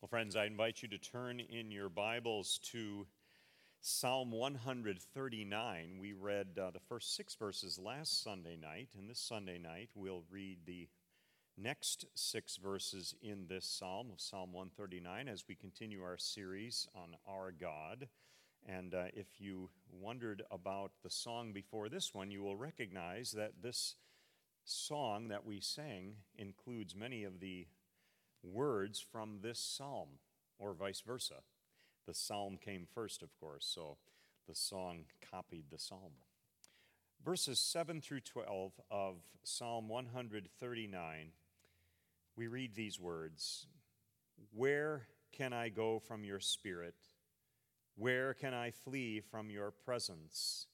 Well, friends, I invite you to turn in your Bibles to Psalm 139. We read uh, the first six verses last Sunday night, and this Sunday night we'll read the next six verses in this psalm of Psalm 139 as we continue our series on our God. And uh, if you wondered about the song before this one, you will recognize that this song that we sang includes many of the words from this psalm, or vice versa. The psalm came first, of course, so the song copied the psalm. Verses 7 through 12 of Psalm 139, we read these words Where can I go from your spirit? Where can I flee from your presence?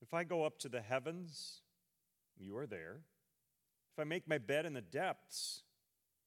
If I go up to the heavens, you are there. If I make my bed in the depths,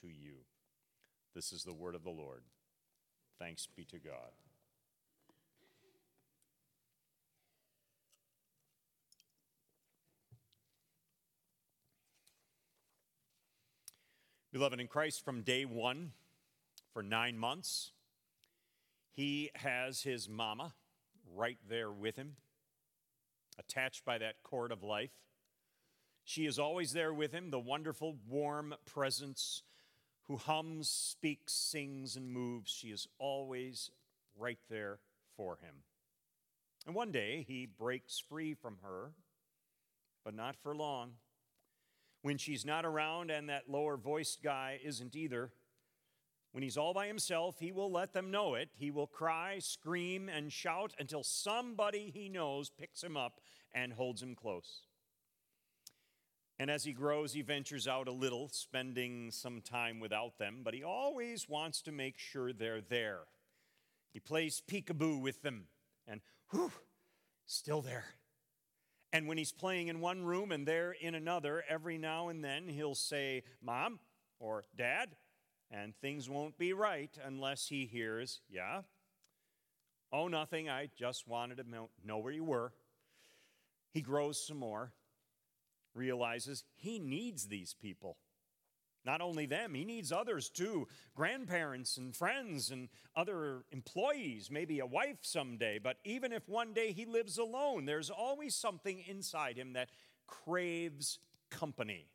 to you. This is the word of the Lord. Thanks be to God. Beloved in Christ, from day one, for nine months, he has his mama right there with him, attached by that cord of life. She is always there with him, the wonderful, warm presence who hums, speaks, sings, and moves. She is always right there for him. And one day he breaks free from her, but not for long. When she's not around and that lower voiced guy isn't either, when he's all by himself, he will let them know it. He will cry, scream, and shout until somebody he knows picks him up and holds him close. And as he grows, he ventures out a little, spending some time without them, but he always wants to make sure they're there. He plays peekaboo with them, and whew, still there. And when he's playing in one room and they're in another, every now and then he'll say, Mom or Dad, and things won't be right unless he hears, Yeah. Oh, nothing. I just wanted to know where you were. He grows some more realizes he needs these people. Not only them, he needs others too grandparents and friends and other employees, maybe a wife someday. But even if one day he lives alone, there's always something inside him that craves company.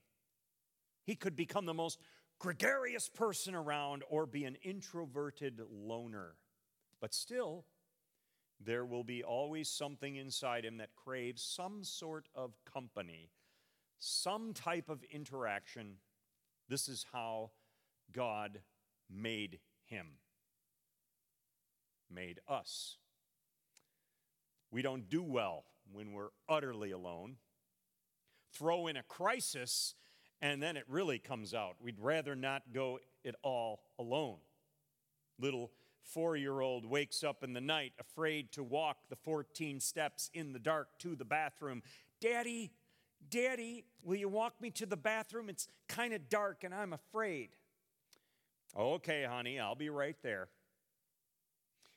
He could become the most gregarious person around or be an introverted loner. But still, there will be always something inside him that craves some sort of company some type of interaction. This is how God made him, made us. We don't do well when we're utterly alone. Throw in a crisis, and then it really comes out. We'd rather not go at all alone. Little four year old wakes up in the night afraid to walk the 14 steps in the dark to the bathroom. Daddy, Daddy, will you walk me to the bathroom? It's kind of dark and I'm afraid. Okay, honey, I'll be right there.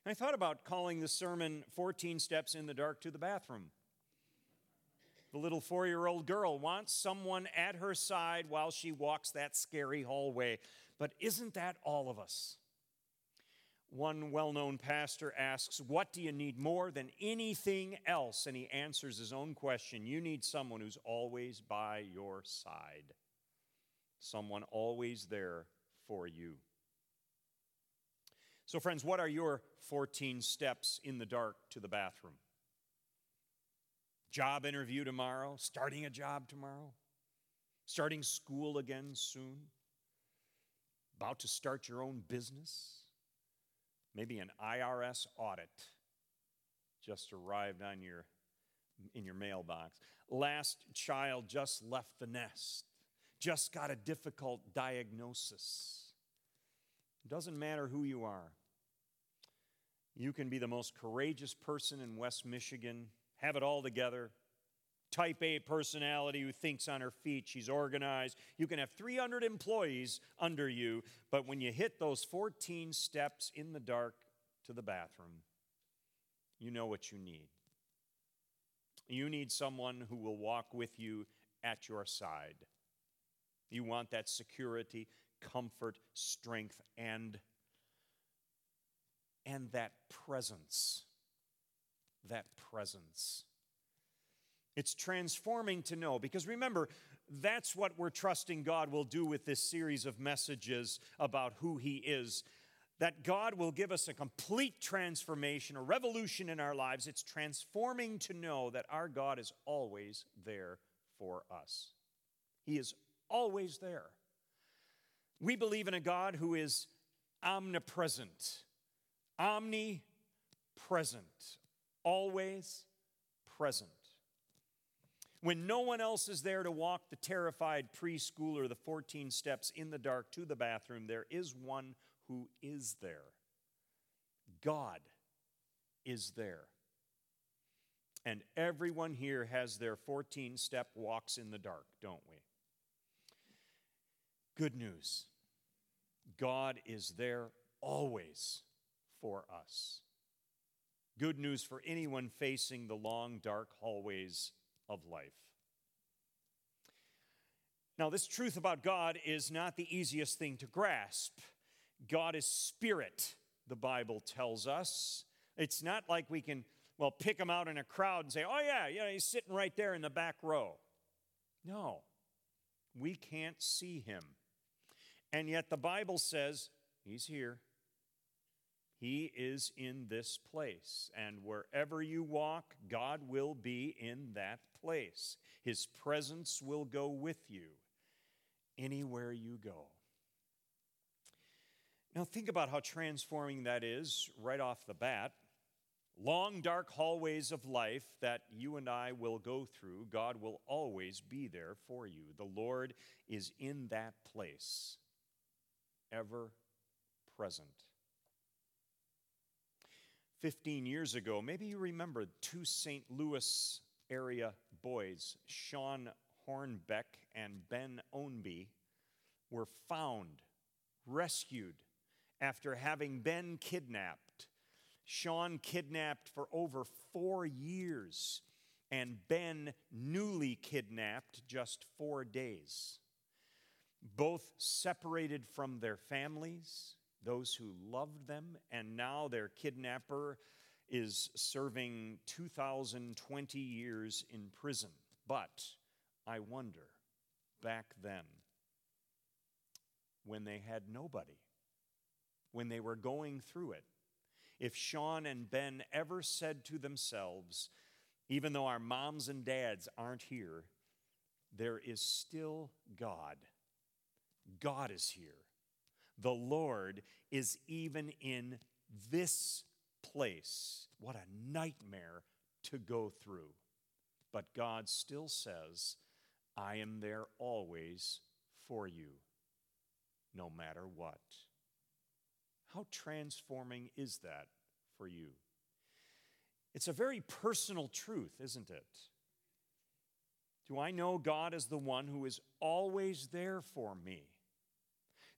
I thought about calling the sermon 14 Steps in the Dark to the Bathroom. The little four year old girl wants someone at her side while she walks that scary hallway. But isn't that all of us? One well known pastor asks, What do you need more than anything else? And he answers his own question You need someone who's always by your side, someone always there for you. So, friends, what are your 14 steps in the dark to the bathroom? Job interview tomorrow, starting a job tomorrow, starting school again soon, about to start your own business maybe an IRS audit just arrived on your in your mailbox. Last child just left the nest, just got a difficult diagnosis. Doesn't matter who you are. You can be the most courageous person in West Michigan, have it all together, type A personality who thinks on her feet, she's organized. You can have 300 employees under you, but when you hit those 14 steps in the dark to the bathroom, you know what you need. You need someone who will walk with you at your side. You want that security, comfort, strength, and, and that presence. That presence. It's transforming to know because remember, that's what we're trusting God will do with this series of messages about who He is. That God will give us a complete transformation, a revolution in our lives. It's transforming to know that our God is always there for us. He is always there. We believe in a God who is omnipresent, omnipresent, always present. When no one else is there to walk the terrified preschooler the 14 steps in the dark to the bathroom, there is one who is there. God is there. And everyone here has their 14 step walks in the dark, don't we? Good news God is there always for us. Good news for anyone facing the long, dark hallways of life. Now, this truth about God is not the easiest thing to grasp. God is spirit, the Bible tells us. It's not like we can, well, pick him out in a crowd and say, oh, yeah, yeah, he's sitting right there in the back row. No, we can't see him. And yet the Bible says he's here. He is in this place. And wherever you walk, God will be in that place. His presence will go with you anywhere you go. Now, think about how transforming that is right off the bat. Long, dark hallways of life that you and I will go through, God will always be there for you. The Lord is in that place ever present. 15 years ago, maybe you remember two St. Louis area boys, Shawn Hornbeck and Ben Ownby, were found, rescued after having been kidnapped. Shawn kidnapped for over four years, and Ben newly kidnapped just four days both separated from their families, those who loved them, and now their kidnapper is serving 2,020 years in prison. But I wonder, back then, when they had nobody, when they were going through it, if Shawn and Ben ever said to themselves, even though our moms and dads aren't here, there is still God God is here. The Lord is even in this place. What a nightmare to go through. But God still says, I am there always for you, no matter what. How transforming is that for you? It's a very personal truth, isn't it? Do I know God as the one who is always there for me?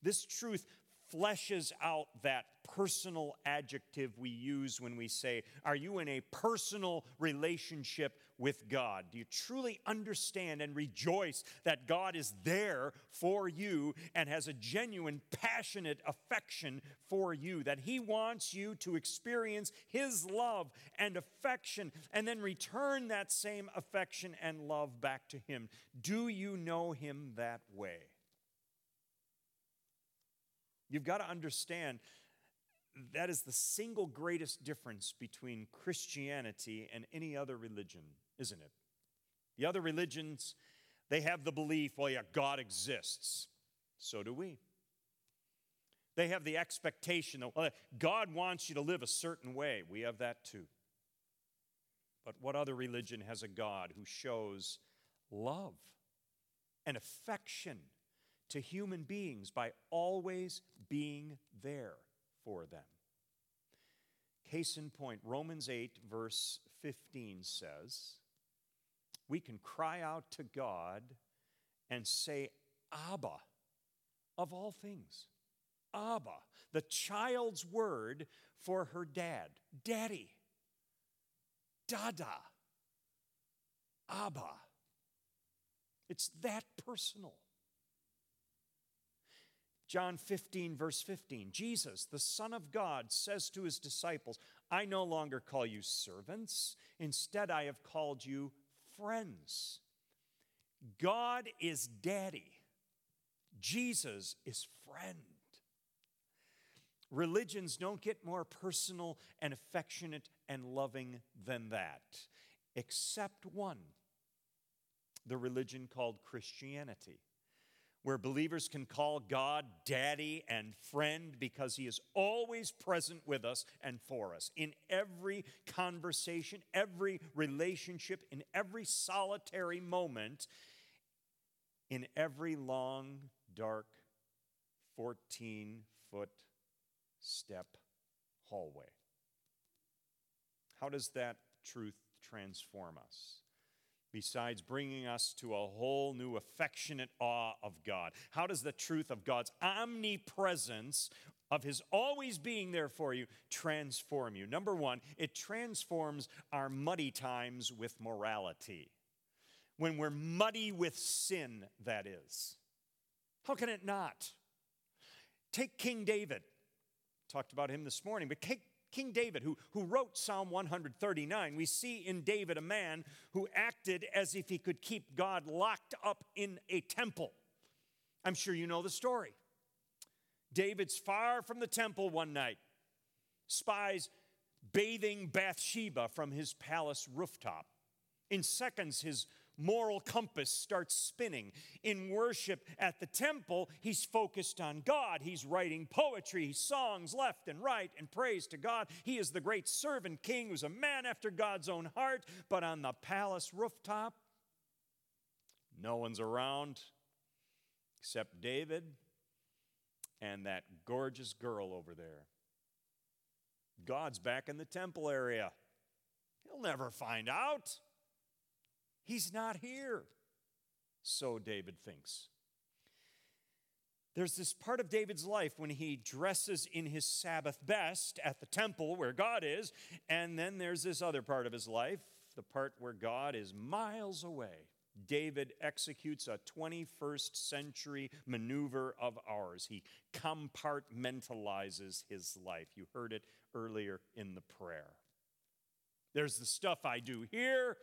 This truth fleshes out that personal adjective we use when we say, Are you in a personal relationship with God? Do you truly understand and rejoice that God is there for you and has a genuine, passionate affection for you? That He wants you to experience His love and affection and then return that same affection and love back to Him? Do you know Him that way? You've got to understand that is the single greatest difference between Christianity and any other religion, isn't it? The other religions, they have the belief, well, yeah, God exists. So do we. They have the expectation that well, God wants you to live a certain way. We have that too. But what other religion has a God who shows love and affection to human beings by always being there for them. Case in point, Romans 8, verse 15 says, We can cry out to God and say, Abba, of all things. Abba, the child's word for her dad, daddy, dada, Abba. It's that personal. John 15, verse 15, Jesus, the Son of God, says to his disciples, I no longer call you servants, instead, I have called you friends. God is daddy, Jesus is friend. Religions don't get more personal and affectionate and loving than that, except one the religion called Christianity where believers can call God daddy and friend because he is always present with us and for us in every conversation, every relationship, in every solitary moment, in every long, dark, 14 foot step hallway. How does that truth transform us? Besides bringing us to a whole new affectionate awe of God? How does the truth of God's omnipresence, of His always being there for you, transform you? Number one, it transforms our muddy times with morality. When we're muddy with sin, that is. How can it not? Take King David. Talked about him this morning, but take King David, who, who wrote Psalm 139, we see in David a man who acted as if he could keep God locked up in a temple. I'm sure you know the story. David's far from the temple one night, spies bathing Bathsheba from his palace rooftop. In seconds, his moral compass starts spinning. In worship at the temple, he's focused on God. He's writing poetry, songs left and right, and praise to God. He is the great servant king who's a man after God's own heart. But on the palace rooftop, no one's around except David and that gorgeous girl over there. God's back in the temple area. He'll never find out. He's not here. So David thinks. There's this part of David's life when he dresses in his Sabbath best at the temple where God is, and then there's this other part of his life, the part where God is miles away. David executes a 21st century maneuver of ours. He compartmentalizes his life. You heard it earlier in the prayer. There's the stuff I do here,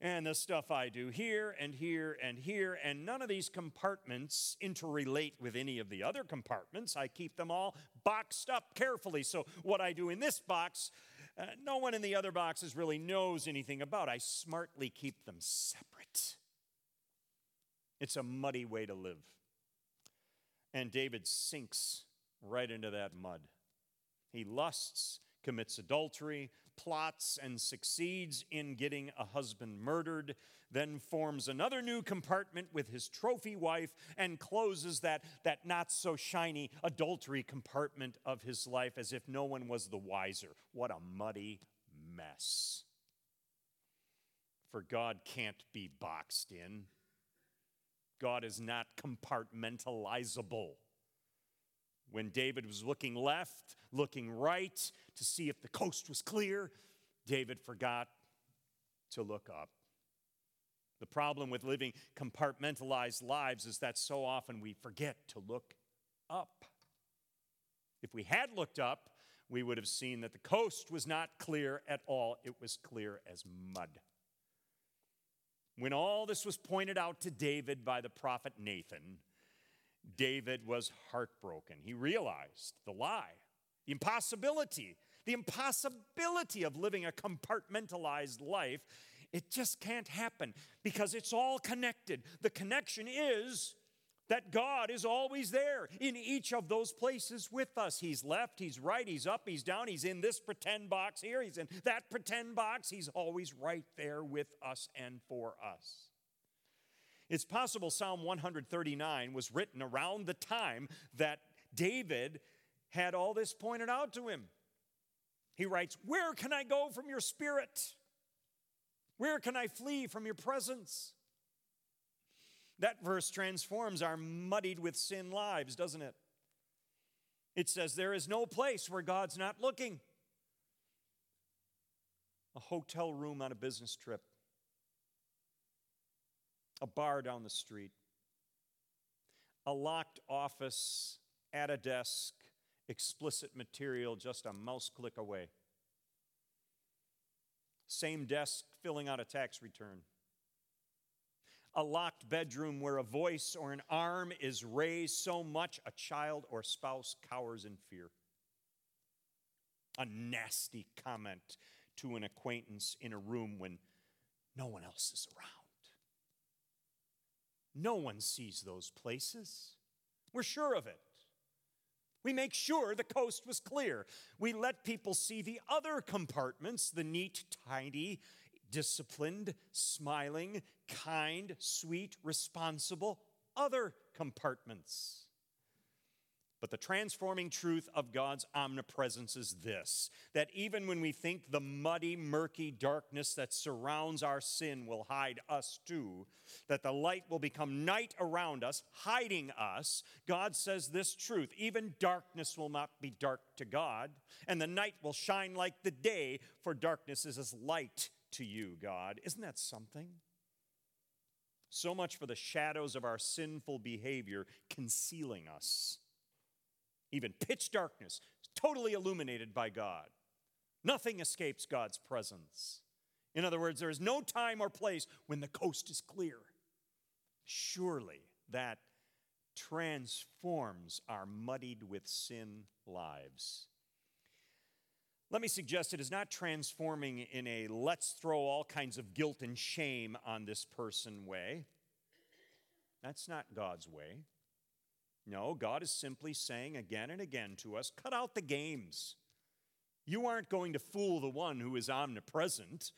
and the stuff I do here and here and here, and none of these compartments interrelate with any of the other compartments. I keep them all boxed up carefully. So, what I do in this box, uh, no one in the other boxes really knows anything about. I smartly keep them separate. It's a muddy way to live. And David sinks right into that mud. He lusts, commits adultery, plots and succeeds in getting a husband murdered, then forms another new compartment with his trophy wife and closes that, that not so shiny adultery compartment of his life as if no one was the wiser. What a muddy mess. For God can't be boxed in. God is not compartmentalizable. When David was looking left, looking right to see if the coast was clear, David forgot to look up. The problem with living compartmentalized lives is that so often we forget to look up. If we had looked up, we would have seen that the coast was not clear at all, it was clear as mud. When all this was pointed out to David by the prophet Nathan, David was heartbroken. He realized the lie, the impossibility, the impossibility of living a compartmentalized life. It just can't happen because it's all connected. The connection is that God is always there in each of those places with us. He's left, He's right, He's up, He's down, He's in this pretend box here, He's in that pretend box. He's always right there with us and for us. It's possible Psalm 139 was written around the time that David had all this pointed out to him. He writes, Where can I go from your spirit? Where can I flee from your presence? That verse transforms our muddied with sin lives, doesn't it? It says, There is no place where God's not looking. A hotel room on a business trip, a bar down the street, a locked office at a desk, explicit material just a mouse click away. Same desk filling out a tax return. A locked bedroom where a voice or an arm is raised so much a child or spouse cowers in fear. A nasty comment to an acquaintance in a room when no one else is around. No one sees those places. We're sure of it. We make sure the coast was clear. We let people see the other compartments the neat, tidy, disciplined, smiling, kind, sweet, responsible other compartments. But the transforming truth of God's omnipresence is this that even when we think the muddy, murky darkness that surrounds our sin will hide us too, that the light will become night around us, hiding us, God says this truth even darkness will not be dark to God, and the night will shine like the day, for darkness is as light to you, God. Isn't that something? So much for the shadows of our sinful behavior concealing us even pitch darkness, totally illuminated by God. Nothing escapes God's presence. In other words, there is no time or place when the coast is clear. Surely that transforms our muddied with sin lives. Let me suggest it is not transforming in a let's throw all kinds of guilt and shame on this person way. That's not God's way. No, God is simply saying again and again to us cut out the games. You aren't going to fool the one who is omnipresent.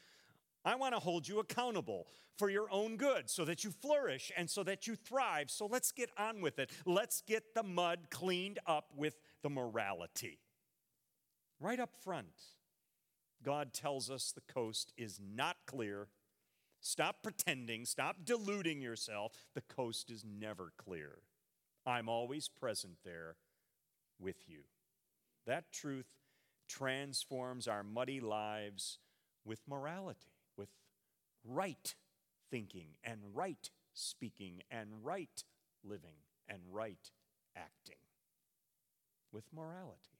I want to hold you accountable for your own good so that you flourish and so that you thrive. So let's get on with it. Let's get the mud cleaned up with the morality. Right up front, God tells us the coast is not clear. Stop pretending, stop deluding yourself. The coast is never clear. I'm always present there with you. That truth transforms our muddy lives with morality, with right thinking and right speaking and right living and right acting. With morality.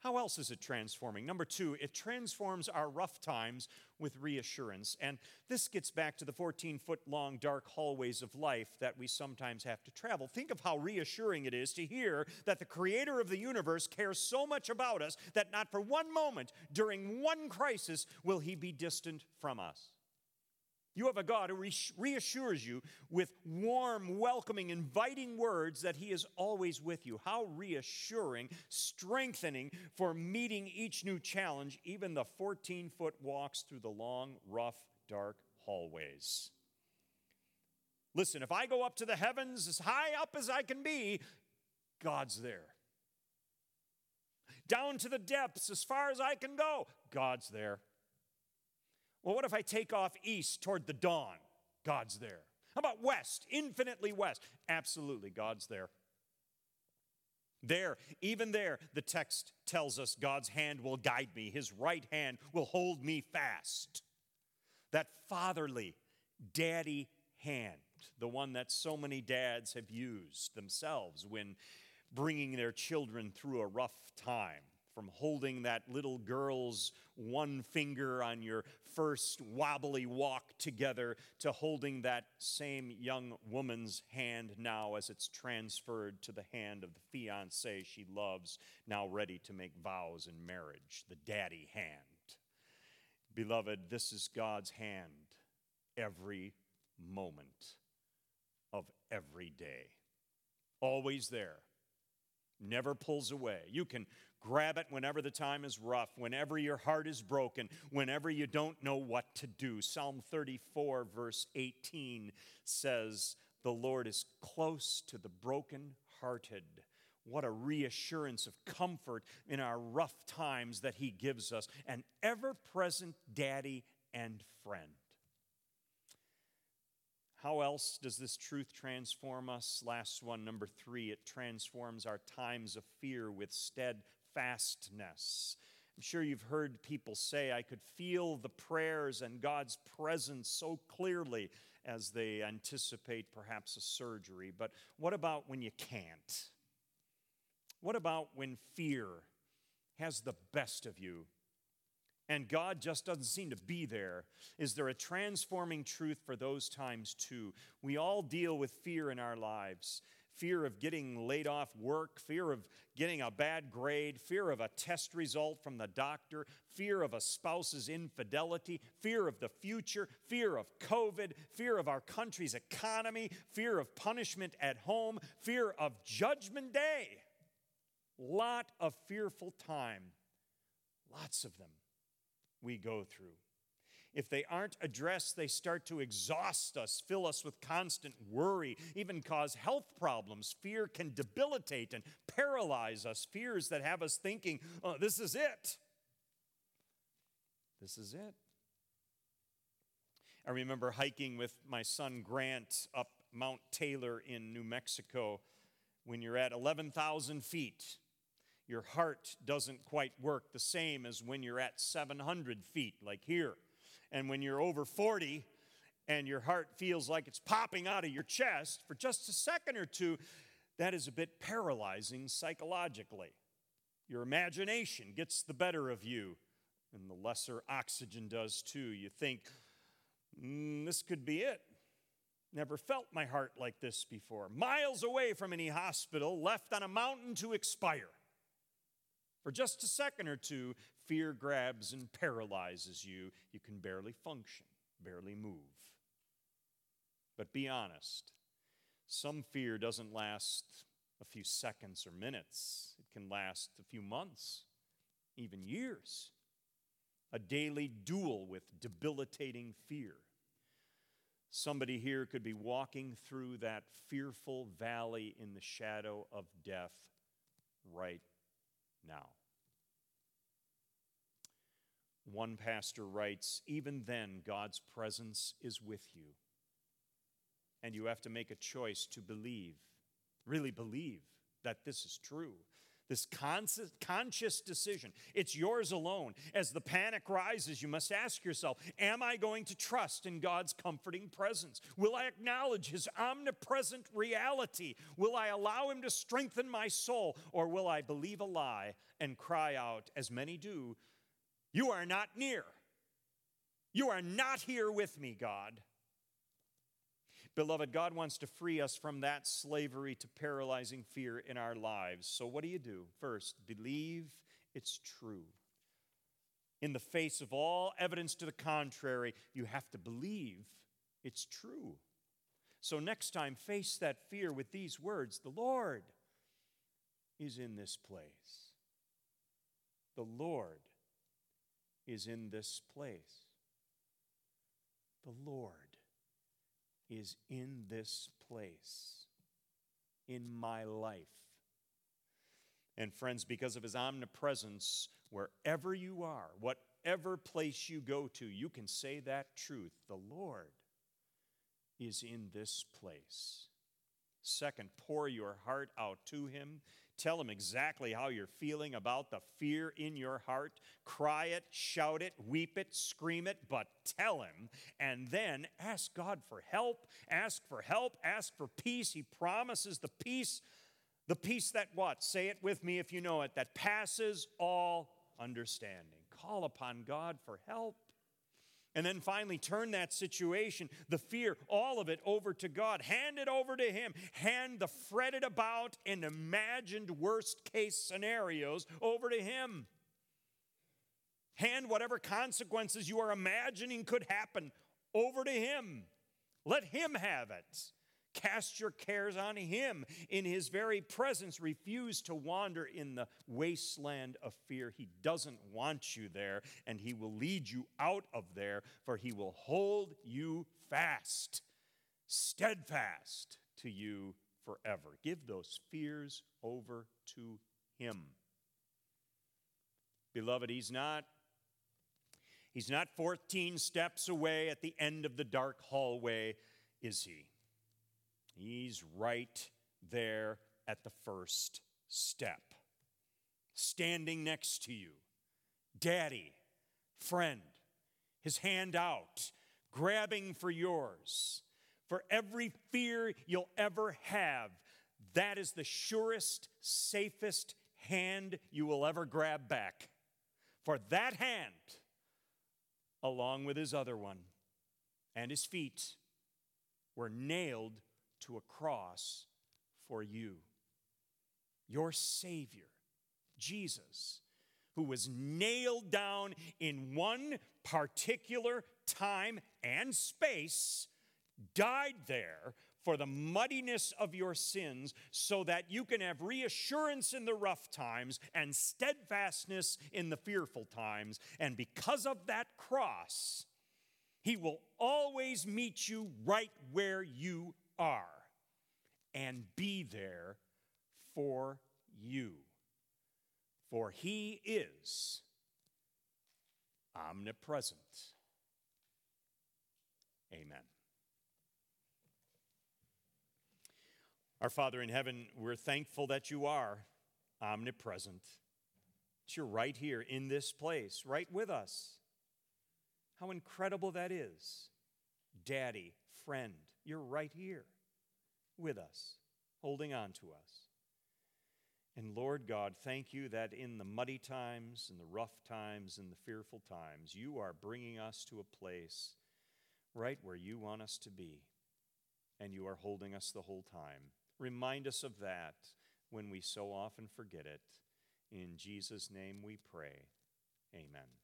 How else is it transforming? Number two, it transforms our rough times with reassurance. And this gets back to the 14 foot long dark hallways of life that we sometimes have to travel. Think of how reassuring it is to hear that the creator of the universe cares so much about us that not for one moment during one crisis will he be distant from us. You have a God who reassures you with warm, welcoming, inviting words that He is always with you. How reassuring, strengthening for meeting each new challenge, even the 14 foot walks through the long, rough, dark hallways. Listen, if I go up to the heavens as high up as I can be, God's there. Down to the depths as far as I can go, God's there. Well, what if I take off east toward the dawn? God's there. How about west, infinitely west? Absolutely, God's there. There, even there, the text tells us God's hand will guide me, His right hand will hold me fast. That fatherly, daddy hand, the one that so many dads have used themselves when bringing their children through a rough time from holding that little girl's one finger on your first wobbly walk together to holding that same young woman's hand now as it's transferred to the hand of the fiance she loves, now ready to make vows in marriage, the daddy hand. Beloved, this is God's hand every moment of every day. Always there, never pulls away. You can grab it whenever the time is rough, whenever your heart is broken, whenever you don't know what to do. Psalm 34, verse 18 says, The Lord is close to the brokenhearted. What a reassurance of comfort in our rough times that He gives us, an ever present daddy and friend. How else does this truth transform us? Last one, number three, it transforms our times of fear with steadfastness. I'm sure you've heard people say, I could feel the prayers and God's presence so clearly as they anticipate perhaps a surgery. But what about when you can't? What about when fear has the best of you and God just doesn't seem to be there? Is there a transforming truth for those times too? We all deal with fear in our lives fear of getting laid off work, fear of getting a bad grade, fear of a test result from the doctor, fear of a spouse's infidelity, fear of the future, fear of COVID, fear of our country's economy, fear of punishment at home, fear of judgment day. Lot of fearful time, lots of them we go through. If they aren't addressed, they start to exhaust us, fill us with constant worry, even cause health problems. Fear can debilitate and paralyze us, fears that have us thinking, oh, this is it. This is it. I remember hiking with my son Grant up Mount Taylor in New Mexico when you're at 11,000 feet your heart doesn't quite work the same as when you're at 700 feet, like here. And when you're over 40 and your heart feels like it's popping out of your chest for just a second or two, that is a bit paralyzing psychologically. Your imagination gets the better of you, and the lesser oxygen does too. You think, mm, this could be it. Never felt my heart like this before. Miles away from any hospital, left on a mountain to expire. For just a second or two, fear grabs and paralyzes you. You can barely function, barely move. But be honest, some fear doesn't last a few seconds or minutes, it can last a few months, even years. A daily duel with debilitating fear. Somebody here could be walking through that fearful valley in the shadow of death right now. One pastor writes, Even then, God's presence is with you. And you have to make a choice to believe, really believe that this is true. This conscious decision, it's yours alone. As the panic rises, you must ask yourself Am I going to trust in God's comforting presence? Will I acknowledge His omnipresent reality? Will I allow Him to strengthen my soul? Or will I believe a lie and cry out, as many do, You are not near? You are not here with me, God. Beloved, God wants to free us from that slavery to paralyzing fear in our lives. So, what do you do? First, believe it's true. In the face of all evidence to the contrary, you have to believe it's true. So, next time, face that fear with these words The Lord is in this place. The Lord is in this place. The Lord is in this place, in my life. And friends, because of his omnipresence, wherever you are, whatever place you go to, you can say that truth. The Lord is in this place. Second, pour your heart out to him Tell him exactly how you're feeling about the fear in your heart. Cry it, shout it, weep it, scream it, but tell him. And then ask God for help. Ask for help. Ask for peace. He promises the peace. The peace that what? Say it with me if you know it. That passes all understanding. Call upon God for help. And then finally, turn that situation, the fear, all of it over to God. Hand it over to Him. Hand the fretted about and imagined worst case scenarios over to Him. Hand whatever consequences you are imagining could happen over to Him. Let Him have it. Cast your cares on him. In his very presence, refuse to wander in the wasteland of fear. He doesn't want you there, and he will lead you out of there, for he will hold you fast, steadfast to you forever. Give those fears over to him. Beloved, he's not He's not 14 steps away at the end of the dark hallway, is he? He's right there at the first step, standing next to you. Daddy, friend, his hand out, grabbing for yours. For every fear you'll ever have, that is the surest, safest hand you will ever grab back. For that hand, along with his other one and his feet, were nailed to a cross for you. Your Savior, Jesus, who was nailed down in one particular time and space, died there for the muddiness of your sins so that you can have reassurance in the rough times and steadfastness in the fearful times. And because of that cross, He will always meet you right where you are and be there for you. For He is omnipresent. Amen. Our Father in heaven, we're thankful that you are omnipresent. That you're right here in this place, right with us. How incredible that is. Daddy, friend, you're right here with us, holding on to us. And Lord God, thank you that in the muddy times, in the rough times, in the fearful times, you are bringing us to a place right where you want us to be. And you are holding us the whole time. Remind us of that when we so often forget it. In Jesus' name we pray. Amen.